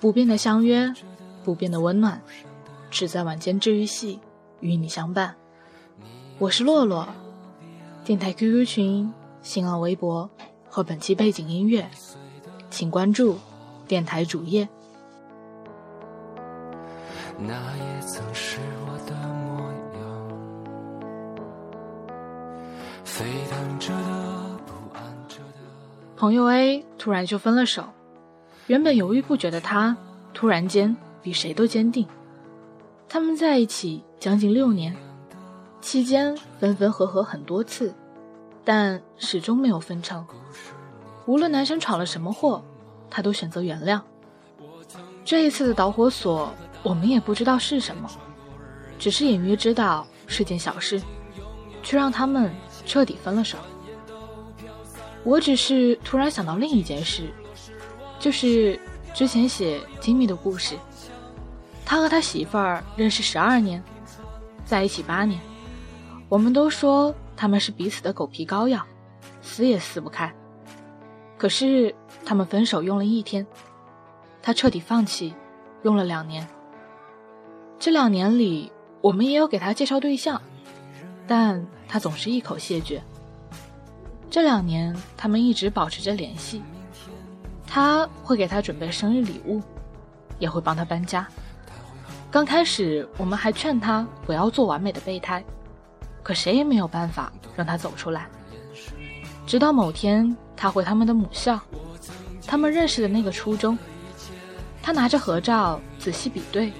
不变的相约，不变的温暖，只在晚间治愈系与你相伴。我是洛洛，电台 QQ 群、新浪微博和本期背景音乐，请关注电台主页。那也曾是我的模样，沸腾着的，不安着的。朋友 A 突然就分了手，原本犹豫不决的他，突然间比谁都坚定。他们在一起将近六年，期间分分合合很多次，但始终没有分成。无论男生闯了什么祸，他都选择原谅。这一次的导火索。我们也不知道是什么，只是隐约知道是件小事，却让他们彻底分了手。我只是突然想到另一件事，就是之前写金密的故事，他和他媳妇儿认识十二年，在一起八年，我们都说他们是彼此的狗皮膏药，撕也撕不开。可是他们分手用了一天，他彻底放弃，用了两年。这两年里，我们也有给他介绍对象，但他总是一口谢绝。这两年，他们一直保持着联系，他会给他准备生日礼物，也会帮他搬家。刚开始，我们还劝他不要做完美的备胎，可谁也没有办法让他走出来。直到某天，他回他们的母校，他们认识的那个初中，他拿着合照仔细比对。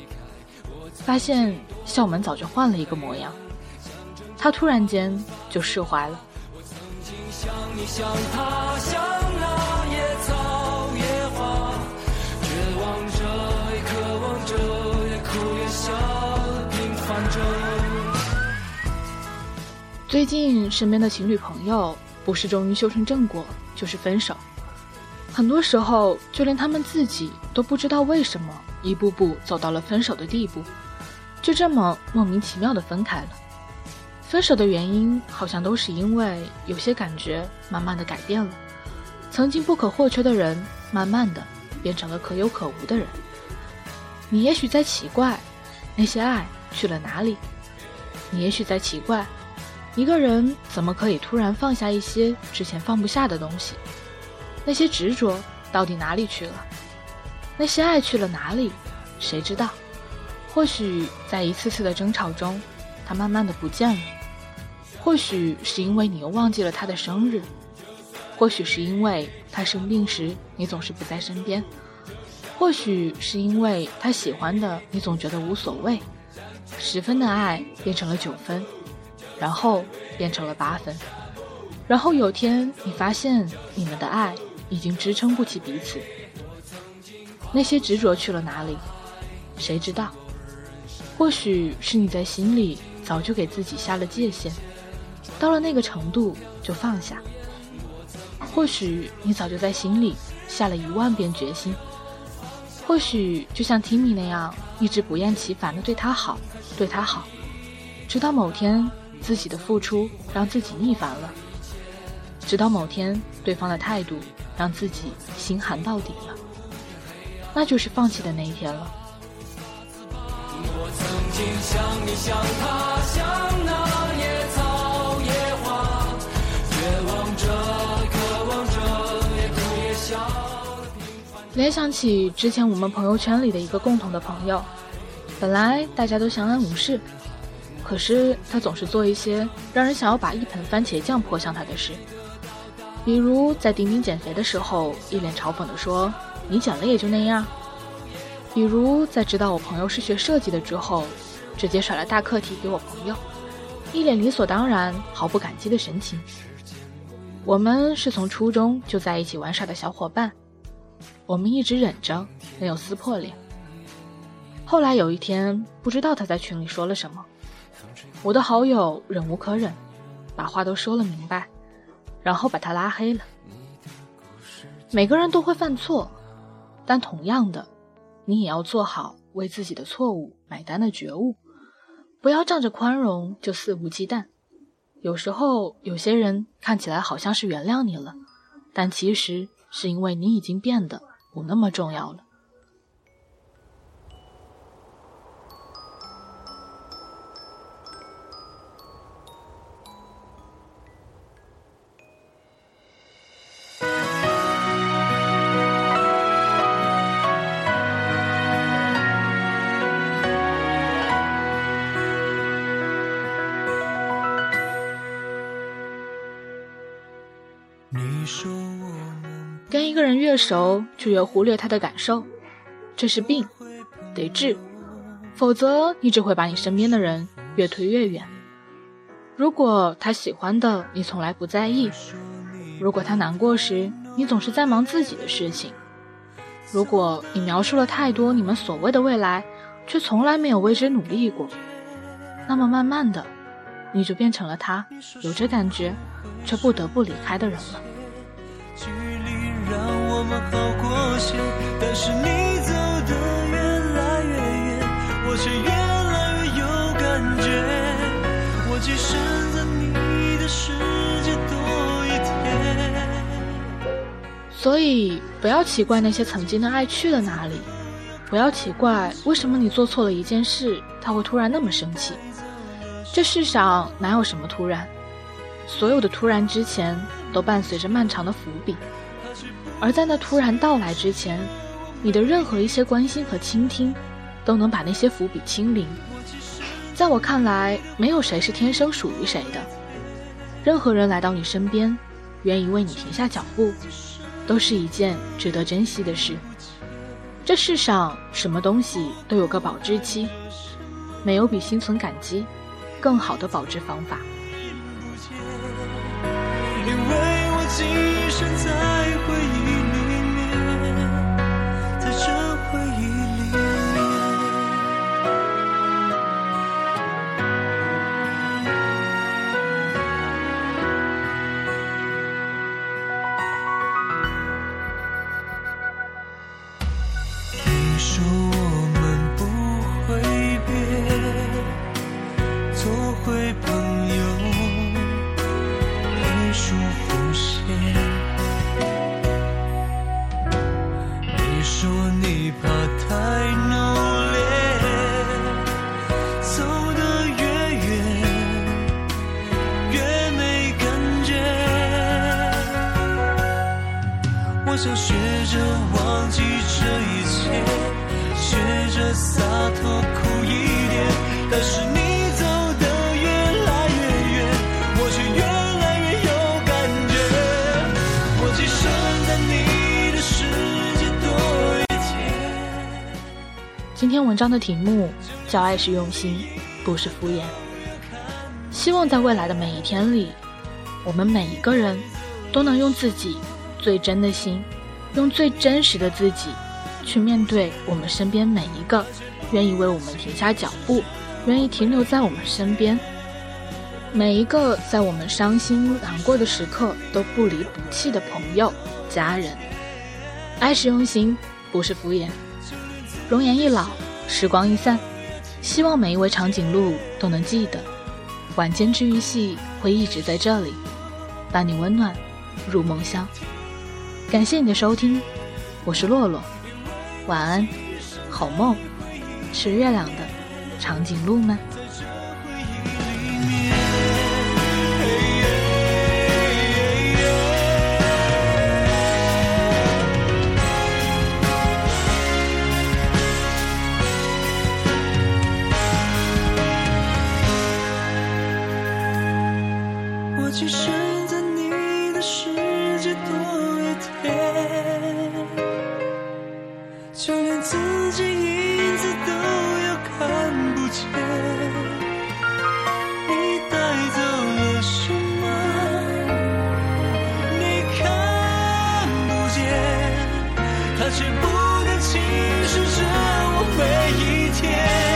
发现校门早就换了一个模样，他突然间就释怀了。最近身边的情侣朋友，不是终于修成正果，就是分手。很多时候，就连他们自己都不知道为什么，一步步走到了分手的地步。就这么莫名其妙的分开了。分手的原因好像都是因为有些感觉慢慢的改变了，曾经不可或缺的人，慢慢的变成了可有可无的人。你也许在奇怪，那些爱去了哪里？你也许在奇怪，一个人怎么可以突然放下一些之前放不下的东西？那些执着到底哪里去了？那些爱去了哪里？谁知道？或许在一次次的争吵中，他慢慢的不见了；或许是因为你又忘记了他的生日；或许是因为他生病时你总是不在身边；或许是因为他喜欢的你总觉得无所谓。十分的爱变成了九分，然后变成了八分，然后有天你发现你们的爱已经支撑不起彼此。那些执着去了哪里？谁知道？或许是你在心里早就给自己下了界限，到了那个程度就放下。或许你早就在心里下了一万遍决心。或许就像 Timmy 那样，一直不厌其烦的对他好，对他好，直到某天自己的付出让自己腻烦了，直到某天对方的态度让自己心寒到底了，那就是放弃的那一天了。联想起之前我们朋友圈里的一个共同的朋友，本来大家都相安无事，可是他总是做一些让人想要把一盆番茄酱泼向他的事，比如在丁丁减肥的时候，一脸嘲讽地说：“你减了也就那样。”比如在知道我朋友是学设计的之后。直接甩了大课题给我朋友，一脸理所当然、毫不感激的神情。我们是从初中就在一起玩耍的小伙伴，我们一直忍着没有撕破脸。后来有一天，不知道他在群里说了什么，我的好友忍无可忍，把话都说了明白，然后把他拉黑了。每个人都会犯错，但同样的，你也要做好为自己的错误买单的觉悟。不要仗着宽容就肆无忌惮。有时候，有些人看起来好像是原谅你了，但其实是因为你已经变得不那么重要了。人越熟，就越忽略他的感受，这是病，得治，否则你只会把你身边的人越推越远。如果他喜欢的你从来不在意，如果他难过时你总是在忙自己的事情，如果你描述了太多你们所谓的未来，却从来没有为之努力过，那么慢慢的，你就变成了他有着感觉却不得不离开的人了。们好过些，但是你走得越来越远，我却越来越有感觉。我只剩在你的世界多一天。所以不要奇怪那些曾经的爱去了哪里，不要奇怪为什么你做错了一件事，他会突然那么生气。这世上哪有什么突然，所有的突然之前都伴随着漫长的伏笔。而在那突然到来之前，你的任何一些关心和倾听，都能把那些伏笔清零。在我看来，没有谁是天生属于谁的。任何人来到你身边，愿意为你停下脚步，都是一件值得珍惜的事。这世上什么东西都有个保质期，没有比心存感激更好的保质方法。因为我你说我们不会变，做回朋友，别说浮现。你说你怕太浓烈，走得越远越没感觉。我想学着忘记这一切。洒脱苦一点。但是你走得越来越远，我却越来越有感觉。我只剩在你的世界多一天。今天文章的题目叫“爱是用心，不是敷衍”。希望在未来的每一天里，我们每一个人都能用自己。最真的心，用最真实的自己，去面对我们身边每一个愿意为我们停下脚步、愿意停留在我们身边，每一个在我们伤心难过的时刻都不离不弃的朋友、家人。爱是用心，不是敷衍。容颜易老，时光易散，希望每一位长颈鹿都能记得，晚间治愈系会一直在这里，伴你温暖入梦乡。感谢你的收听，我是洛洛，晚安，好梦。吃月亮的长颈鹿呢？我今生在你的世界多一天。就连自己影子都要看不见，你带走了什么？你看不见，他却不断侵蚀着我每一天。